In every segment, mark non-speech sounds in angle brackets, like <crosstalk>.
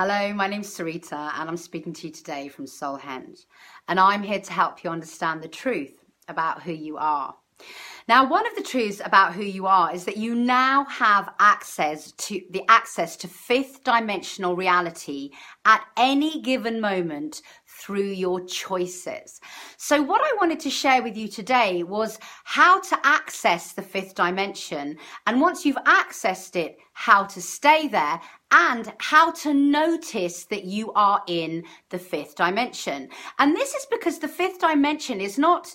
Hello, my name's Sarita, and I'm speaking to you today from Solhenge. And I'm here to help you understand the truth about who you are. Now, one of the truths about who you are is that you now have access to the access to fifth dimensional reality at any given moment through your choices. So, what I wanted to share with you today was how to access the fifth dimension. And once you've accessed it, how to stay there and how to notice that you are in the fifth dimension. And this is because the fifth dimension is not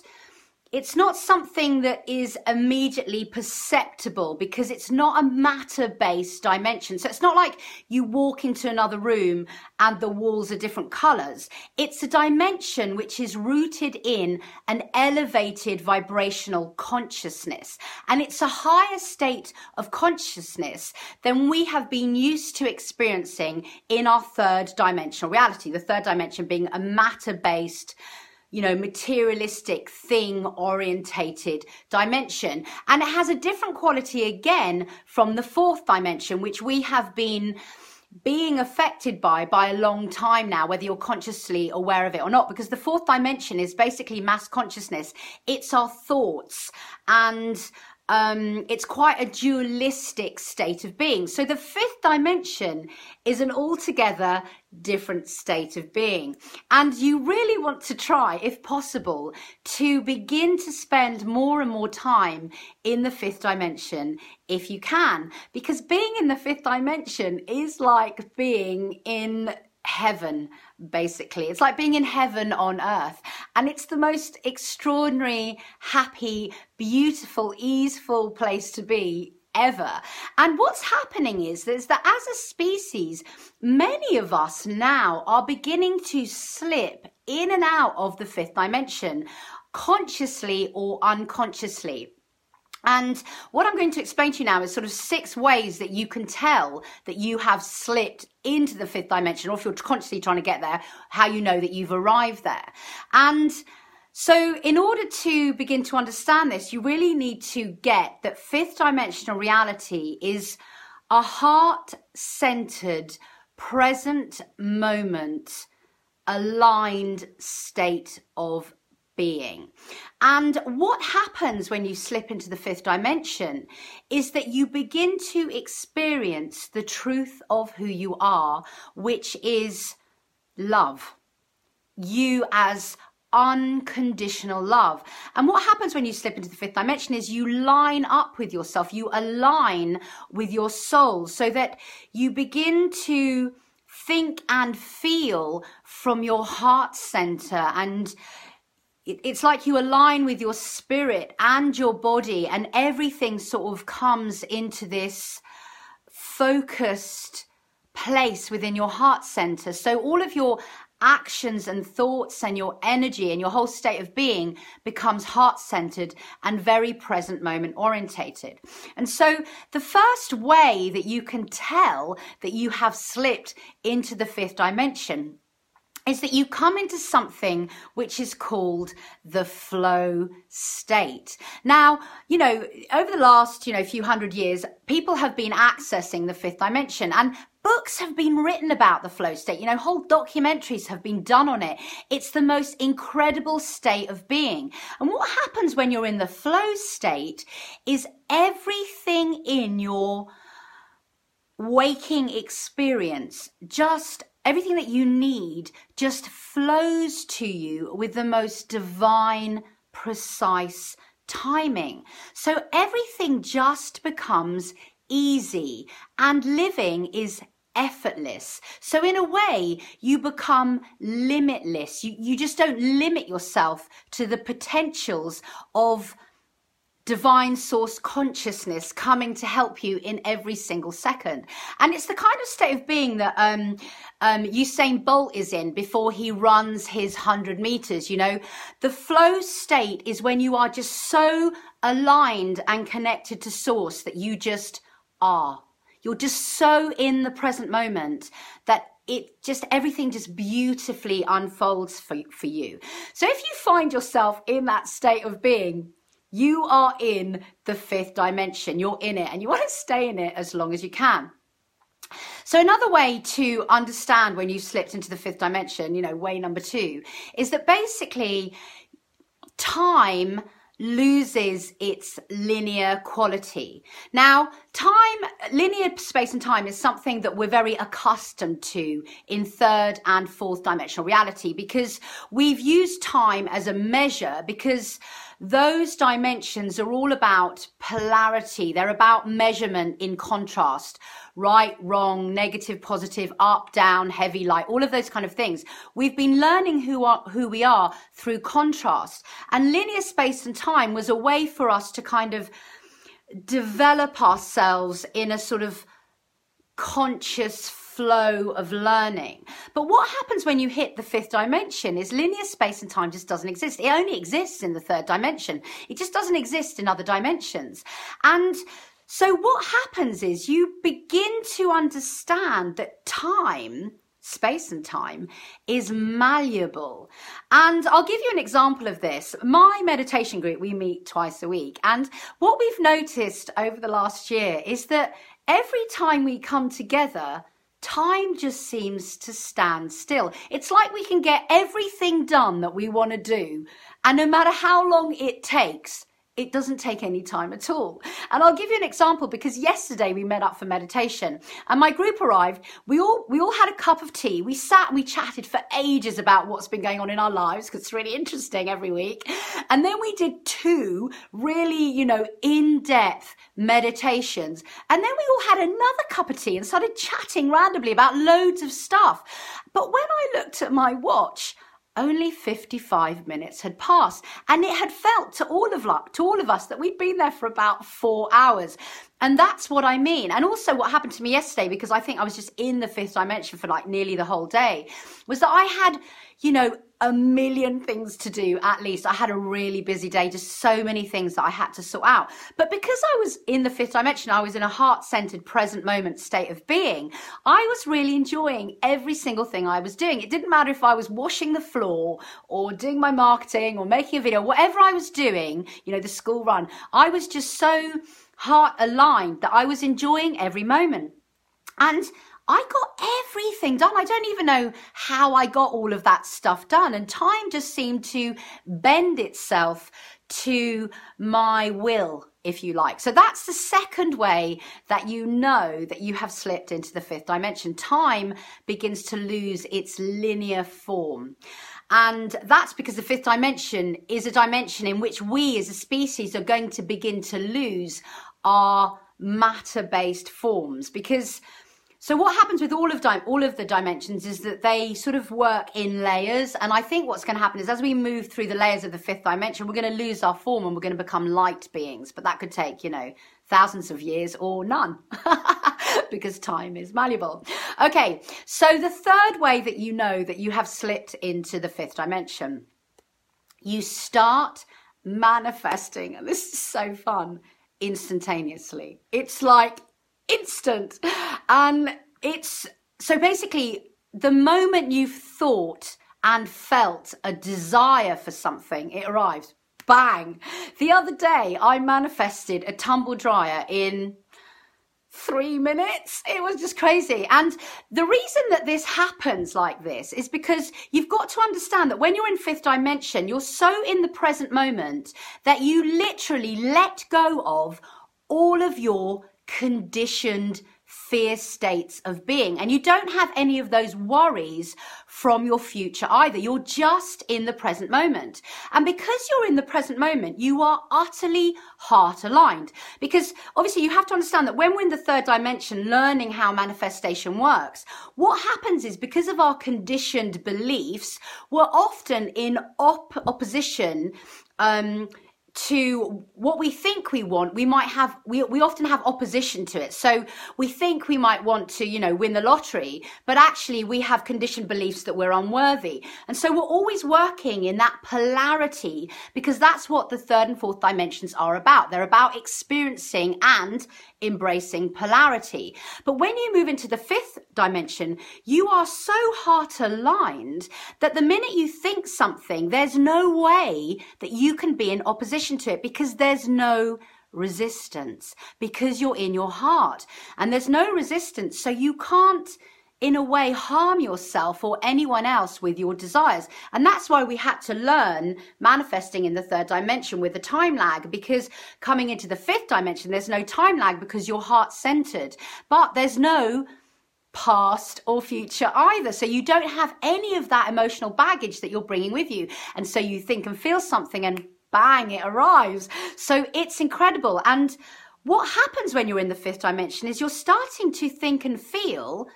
it's not something that is immediately perceptible because it's not a matter based dimension. So it's not like you walk into another room and the walls are different colors. It's a dimension which is rooted in an elevated vibrational consciousness. And it's a higher state of consciousness than we have been used to experiencing in our third dimensional reality. The third dimension being a matter based you know, materialistic thing orientated dimension. And it has a different quality again from the fourth dimension, which we have been being affected by by a long time now whether you're consciously aware of it or not because the fourth dimension is basically mass consciousness it's our thoughts and um, it's quite a dualistic state of being. So the fifth dimension is an altogether different state of being. And you really want to try, if possible, to begin to spend more and more time in the fifth dimension if you can. Because being in the fifth dimension is like being in heaven, basically. It's like being in heaven on earth. And it's the most extraordinary, happy, beautiful, easeful place to be ever. And what's happening is, is that as a species, many of us now are beginning to slip in and out of the fifth dimension, consciously or unconsciously. And what I'm going to explain to you now is sort of six ways that you can tell that you have slipped into the fifth dimension, or if you're consciously trying to get there, how you know that you've arrived there. And so, in order to begin to understand this, you really need to get that fifth dimensional reality is a heart centered, present moment, aligned state of being. And what happens when you slip into the fifth dimension is that you begin to experience the truth of who you are, which is love. You as unconditional love. And what happens when you slip into the fifth dimension is you line up with yourself, you align with your soul so that you begin to think and feel from your heart center and it's like you align with your spirit and your body and everything sort of comes into this focused place within your heart center so all of your actions and thoughts and your energy and your whole state of being becomes heart centered and very present moment orientated. And so the first way that you can tell that you have slipped into the fifth dimension is that you come into something which is called the flow state. Now, you know, over the last, you know, few hundred years, people have been accessing the fifth dimension and books have been written about the flow state. You know, whole documentaries have been done on it. It's the most incredible state of being. And what happens when you're in the flow state is everything in your waking experience just everything that you need just flows to you with the most divine, precise timing. So everything just becomes easy and living is effortless. So in a way, you become limitless. You, you just don't limit yourself to the potentials of divine source consciousness coming to help you in every single second. And it's the kind of state of being that um, um, Usain Bolt is in before he runs his 100 meters. You know, the flow state is when you are just so aligned and connected to source that you just are. You're just so in the present moment that it just everything just beautifully unfolds for, for you. So if you find yourself in that state of being, you are in the fifth dimension. You're in it and you want to stay in it as long as you can. So another way to understand when you've slipped into the fifth dimension, you know, way number two, is that basically time loses its linear quality. Now, time, linear space and time is something that we're very accustomed to in third and fourth dimensional reality because we've used time as a measure because those dimensions are all about polarity. They're about measurement in contrast right, wrong, negative, positive, up, down, heavy, light, all of those kind of things. We've been learning who are, who we are through contrast and linear space and time was a way for us to kind of develop ourselves in a sort of conscious flow of learning. But what happens when you hit the fifth dimension is linear space and time just doesn't exist. It only exists in the third dimension. It just doesn't exist in other dimensions. And so what happens is you begin to understand that time space and time is malleable. And I'll give you an example of this. My meditation group, we meet twice a week. And what we've noticed over the last year is that every time we come together, time just seems to stand still. It's like we can get everything done that we want to do. And no matter how long it takes, it doesn't take any time at all. And I'll give you an example because yesterday we met up for meditation and my group arrived. We all, we all had a cup of tea. We sat we chatted for ages about what's been going on in our lives because it's really interesting every week. And then we did two really, you know, in-depth meditations. And then we all had another cup of tea and started chatting randomly about loads of stuff. But when I looked at my watch, only 55 minutes had passed and it had felt to all of luck to all of us that we'd been there for about four hours and that's what i mean and also what happened to me yesterday because i think i was just in the fifth dimension for like nearly the whole day was that i had you know a million things to do at least. I had a really busy day, just so many things that I had to sort out. But because I was in the fifth dimension, I was in a heart centered present moment state of being. I was really enjoying every single thing I was doing. It didn't matter if I was washing the floor or doing my marketing or making a video, whatever I was doing, you know, the school run, I was just so heart aligned that I was enjoying every moment. And I got everything done. I don't even know how I got all of that stuff done. And time just seemed to bend itself to my will, if you like. So that's the second way that you know that you have slipped into the fifth dimension. Time begins to lose its linear form. And that's because the fifth dimension is a dimension in which we as a species are going to begin to lose our matter based forms because so what happens with all of di- all of the dimensions is that they sort of work in layers, and I think what's going to happen is as we move through the layers of the fifth dimension, we're going to lose our form and we're going to become light beings. But that could take, you know, thousands of years or none, <laughs> because time is malleable. Okay, so the third way that you know that you have slipped into the fifth dimension, you start manifesting, and this is so fun, instantaneously. It's like instant. And it's so basically the moment you've thought and felt a desire for something, it arrives. Bang. The other day, I manifested a tumble dryer in three minutes. It was just crazy. And the reason that this happens like this is because you've got to understand that when you're in fifth dimension, you're so in the present moment that you literally let go of all of your conditioned fear states of being. And you don't have any of those worries from your future either. You're just in the present moment. And because you're in the present moment, you are utterly heart aligned. Because obviously you have to understand that when we're in the third dimension, learning how manifestation works, what happens is because of our conditioned beliefs, we're often in op- opposition um, to what we think we want we might have we, we often have opposition to it. So we think we might want to you know win the lottery but actually we have conditioned beliefs that we're unworthy. And so we're always working in that polarity because that's what the third and fourth dimensions are about. They're about experiencing and embracing polarity. But when you move into the fifth dimension, you are so heart aligned that the minute you think something, there's no way that you can be in opposition to it because there's no resistance because you're in your heart and there's no resistance. So you can't in a way harm yourself or anyone else with your desires. And that's why we had to learn manifesting in the third dimension with the time lag because coming into the fifth dimension, there's no time lag because you're heart centered, but there's no past or future either. So you don't have any of that emotional baggage that you're bringing with you. And so you think and feel something and bang, it arrives. So it's incredible. And what happens when you're in the fifth dimension is you're starting to think and feel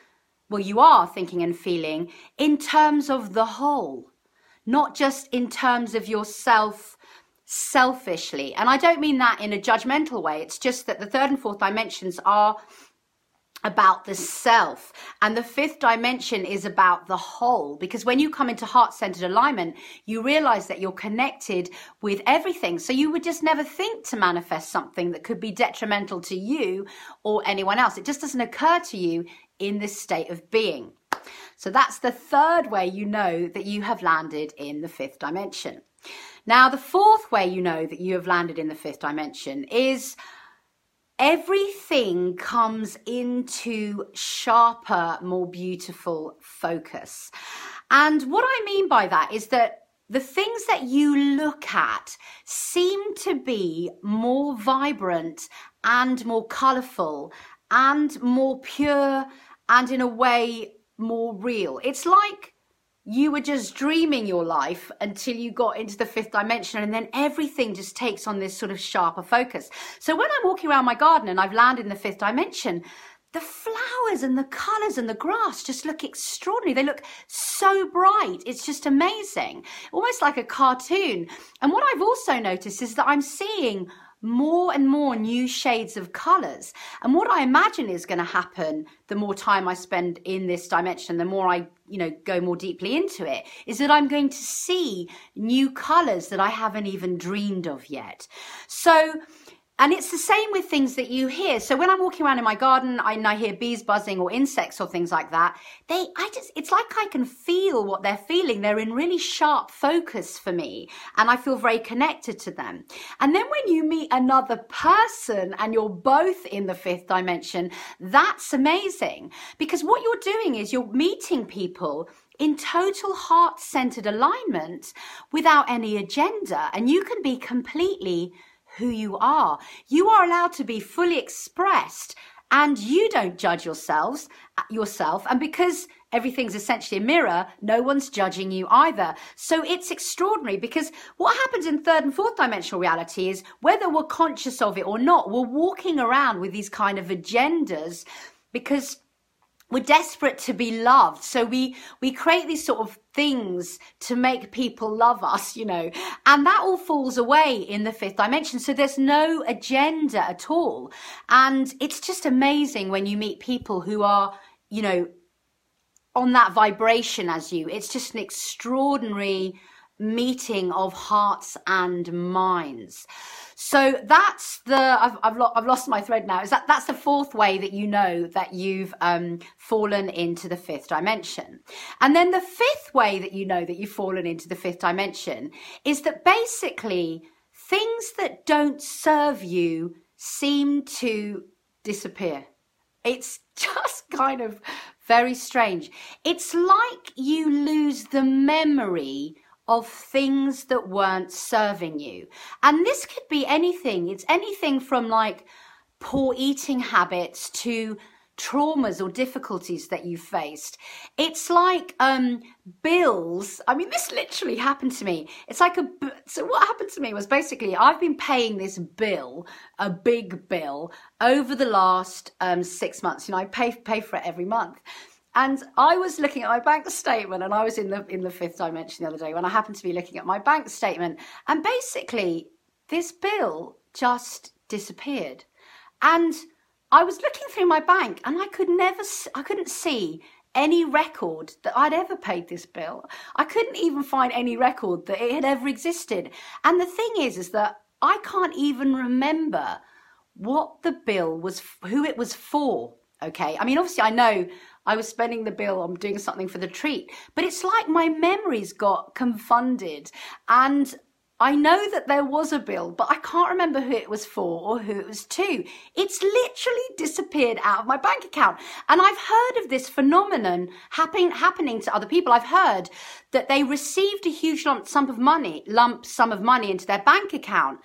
well, you are thinking and feeling in terms of the whole, not just in terms of yourself selfishly. And I don't mean that in a judgmental way. It's just that the third and fourth dimensions are about the self. And the fifth dimension is about the whole. Because when you come into heart centered alignment, you realize that you're connected with everything. So you would just never think to manifest something that could be detrimental to you or anyone else. It just doesn't occur to you in this state of being. So that's the third way you know that you have landed in the fifth dimension. Now, the fourth way you know that you have landed in the fifth dimension is everything comes into sharper, more beautiful focus. And what I mean by that is that the things that you look at seem to be more vibrant and more colourful and more pure and in a way more real. It's like you were just dreaming your life until you got into the fifth dimension and then everything just takes on this sort of sharper focus. So when I'm walking around my garden and I've landed in the fifth dimension, the flowers and the colors and the grass just look extraordinary. They look so bright. It's just amazing. Almost like a cartoon. And what I've also noticed is that I'm seeing more and more new shades of colors. And what I imagine is going to happen the more time I spend in this dimension, the more I, you know, go more deeply into it, is that I'm going to see new colors that I haven't even dreamed of yet. So and it's the same with things that you hear. So when I'm walking around in my garden and I hear bees buzzing or insects or things like that, they, I just, it's like I can feel what they're feeling. They're in really sharp focus for me and I feel very connected to them. And then when you meet another person and you're both in the fifth dimension, that's amazing because what you're doing is you're meeting people in total heart centered alignment without any agenda and you can be completely who you are. You are allowed to be fully expressed and you don't judge yourselves uh, yourself and because everything's essentially a mirror no one's judging you either so it's extraordinary because what happens in third and fourth dimensional reality is whether we're conscious of it or not we're walking around with these kind of agendas because we're desperate to be loved. So we we create these sort of things to make people love us you know and that all falls away in the fifth dimension. So there's no agenda at all. And it's just amazing when you meet people who are you know on that vibration as you. It's just an extraordinary meeting of hearts and minds so that's the I've I've, lo- I've lost my thread now. Is that that's the fourth way that you know that you've um, fallen into the fifth dimension, and then the fifth way that you know that you've fallen into the fifth dimension is that basically things that don't serve you seem to disappear. It's <laughs> just kind of very strange. It's like you lose the memory of things that weren't serving you. And this could be anything. It's anything from like poor eating habits to traumas or difficulties that you faced. It's like um, bills. I mean, this literally happened to me. It's like a. So what happened to me was basically I've been paying this bill, a big bill, over the last um, six months. You know, I pay pay for it every month. And I was looking at my bank statement, and I was in the in the fifth dimension the other day when I happened to be looking at my bank statement, and basically this bill just disappeared, and I was looking through my bank, and I could never, I couldn't see any record that I'd ever paid this bill. I couldn't even find any record that it had ever existed. And the thing is, is that I can't even remember what the bill was, who it was for. Okay. I mean, obviously, I know I was spending the bill on doing something for the treat. But it's like my memories got confounded. And I know that there was a bill, but I can't remember who it was for or who it was to. It's literally disappeared out of my bank account. And I've heard of this phenomenon happen, happening to other people. I've heard that they received a huge lump sum of money, lump sum of money into their bank account.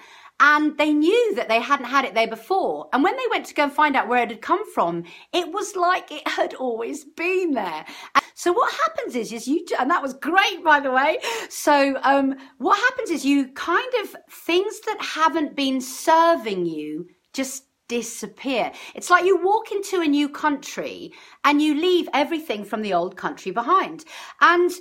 And they knew that they hadn't had it there before. And when they went to go and find out where it had come from, it was like it had always been there. So what happens is, is you, and that was great, by the way. So, um, what happens is you kind of, things that haven't been serving you just disappear. It's like you walk into a new country and you leave everything from the old country behind. And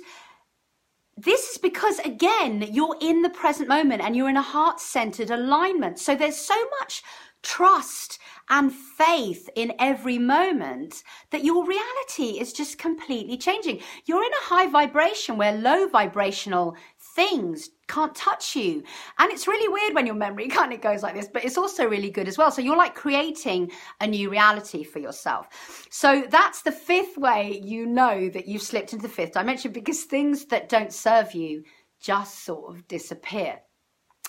this is because, again, you're in the present moment and you're in a heart centered alignment. So there's so much trust and faith in every moment that your reality is just completely changing. You're in a high vibration where low vibrational things can't touch you. And it's really weird when your memory <laughs> kind of goes like this, but it's also really good as well. So you're like creating a new reality for yourself. So that's the fifth way you know that you've slipped into the fifth dimension because things that don't serve you just sort of disappear.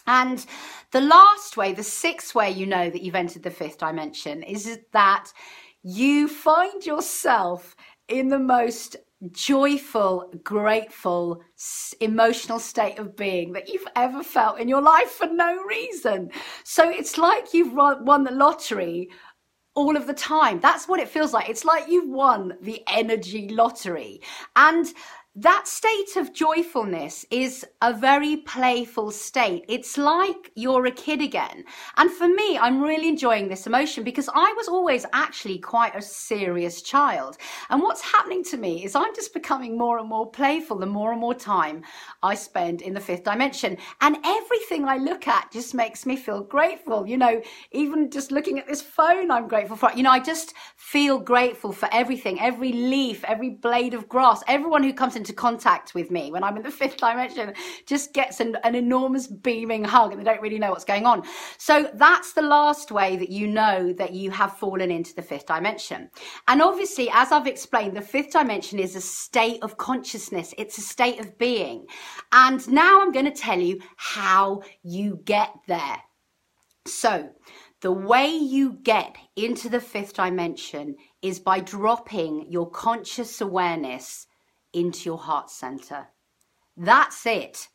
And the last way, the sixth way you know that you've entered the fifth dimension is that you find yourself in the most joyful, grateful, emotional state of being that you've ever felt in your life for no reason. So it's like you've won the lottery all of the time. That's what it feels like. It's like you've won the energy lottery. And that state of joyfulness is a very playful state. It's like you're a kid again. And for me, I'm really enjoying this emotion because I was always actually quite a serious child. And what's happening to me is I'm just becoming more and more playful the more and more time I spend in the fifth dimension. And everything I look at just makes me feel grateful. You know, even just looking at this phone, I'm grateful for. it. You know, I just feel grateful for everything, every leaf, every blade of grass, everyone who comes in into contact with me when I'm in the <laughs> fifth dimension just gets an, an enormous beaming hug and they don't really know what's going on. So that's the last way that you know that you have fallen into the fifth dimension. And obviously, as I've explained, the fifth dimension is a state of consciousness. It's a state of being. And now I'm going to tell you how you get there. So, the way you get into the fifth dimension is by dropping your conscious awareness into your heart center. That's it.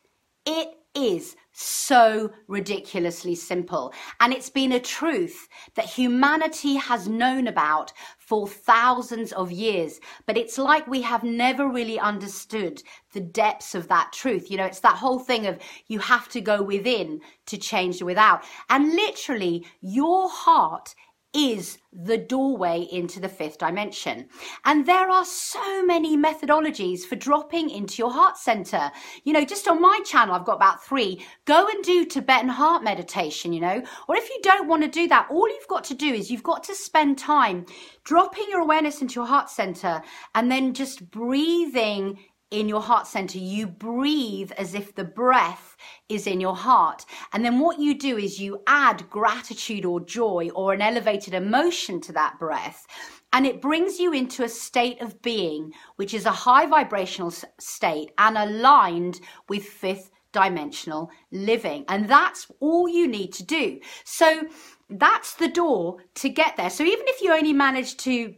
It is so ridiculously simple. And it's been a truth that humanity has known about for thousands of years. But it's like we have never really understood the depths of that truth. You know, it's that whole thing of you have to go within to change the without. And literally, your heart is the doorway into the fifth dimension. And there are so many methodologies for dropping into your heart center. You know, just on my channel, I've got about three. Go and do Tibetan heart meditation, you know, or if you don't want to do that, all you've got to do is you've got to spend time dropping your awareness into your heart center and then just breathing in your heart center, you breathe as if the breath is in your heart. And then what you do is you add gratitude or joy or an elevated emotion to that breath. And it brings you into a state of being, which is a high vibrational state and aligned with fifth dimensional living. And that's all you need to do. So that's the door to get there. So even if you only manage to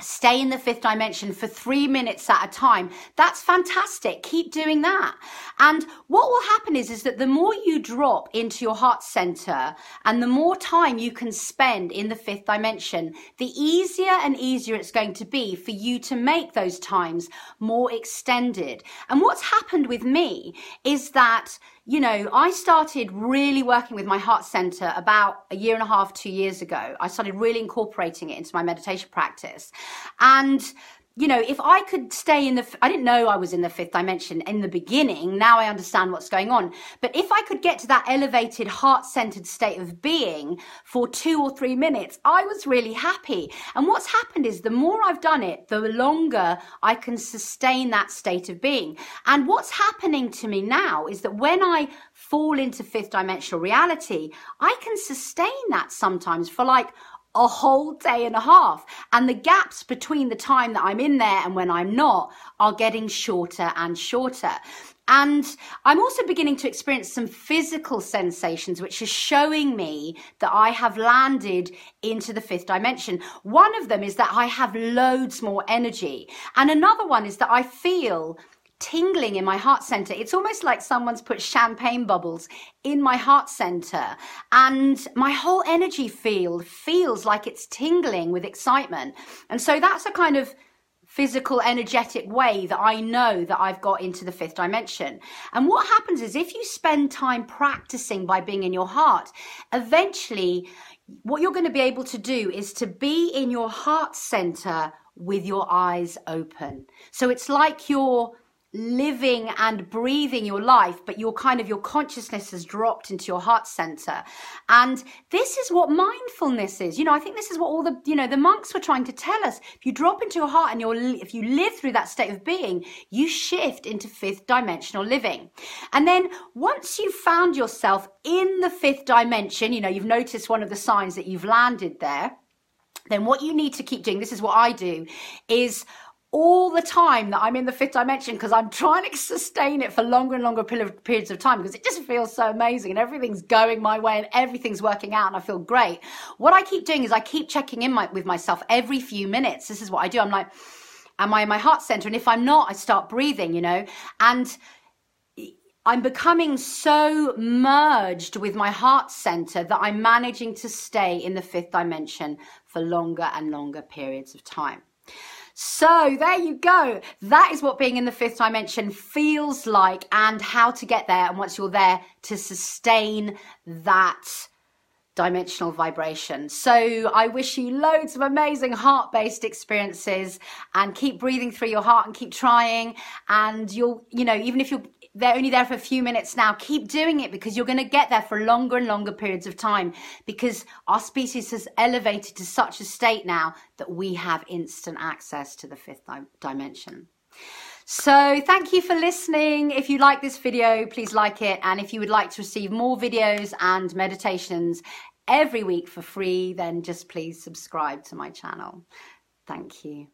stay in the fifth dimension for three minutes at a time. That's fantastic. Keep doing that. And what will happen is is that the more you drop into your heart center and the more time you can spend in the fifth dimension the easier and easier it's going to be for you to make those times more extended. And what's happened with me is that you know, I started really working with my heart center about a year and a half, two years ago. I started really incorporating it into my meditation practice. And you know, if I could stay in the, I didn't know I was in the fifth dimension in the beginning. Now I understand what's going on. But if I could get to that elevated, heart centered state of being for two or three minutes, I was really happy. And what's happened is the more I've done it, the longer I can sustain that state of being. And what's happening to me now is that when I fall into fifth dimensional reality, I can sustain that sometimes for like a whole day and a half. And the gaps between the time that I'm in there and when I'm not are getting shorter and shorter. And I'm also beginning to experience some physical sensations, which are showing me that I have landed into the fifth dimension. One of them is that I have loads more energy. And another one is that I feel tingling in my heart center. It's almost like someone's put champagne bubbles in my heart center and my whole energy field feels like it's tingling with excitement. And so that's a kind of physical, energetic way that I know that I've got into the fifth dimension. And what happens is if you spend time practicing by being in your heart, eventually what you're going to be able to do is to be in your heart center with your eyes open. So it's like you're living and breathing your life, but your kind of your consciousness has dropped into your heart center. And this is what mindfulness is. You know, I think this is what all the, you know, the monks were trying to tell us. If you drop into your heart and you're, if you live through that state of being, you shift into fifth dimensional living. And then once you've found yourself in the fifth dimension, you know, you've noticed one of the signs that you've landed there, then what you need to keep doing, this is what I do, is all the time that I'm in the fifth dimension because I'm trying to sustain it for longer and longer periods of time because it just feels so amazing and everything's going my way and everything's working out and I feel great. What I keep doing is I keep checking in my, with myself every few minutes. This is what I do. I'm like, am I in my heart center? And if I'm not, I start breathing, you know, and I'm becoming so merged with my heart center that I'm managing to stay in the fifth dimension for longer and longer periods of time. So there you go. That is what being in the fifth dimension feels like and how to get there. And once you're there, to sustain that dimensional vibration. So I wish you loads of amazing heart based experiences and keep breathing through your heart and keep trying. And you'll, you know, even if you're they're only there for a few minutes now. Keep doing it because you're going to get there for longer and longer periods of time because our species has elevated to such a state now that we have instant access to the fifth di- dimension. So thank you for listening. If you like this video, please like it. And if you would like to receive more videos and meditations every week for free, then just please subscribe to my channel. Thank you.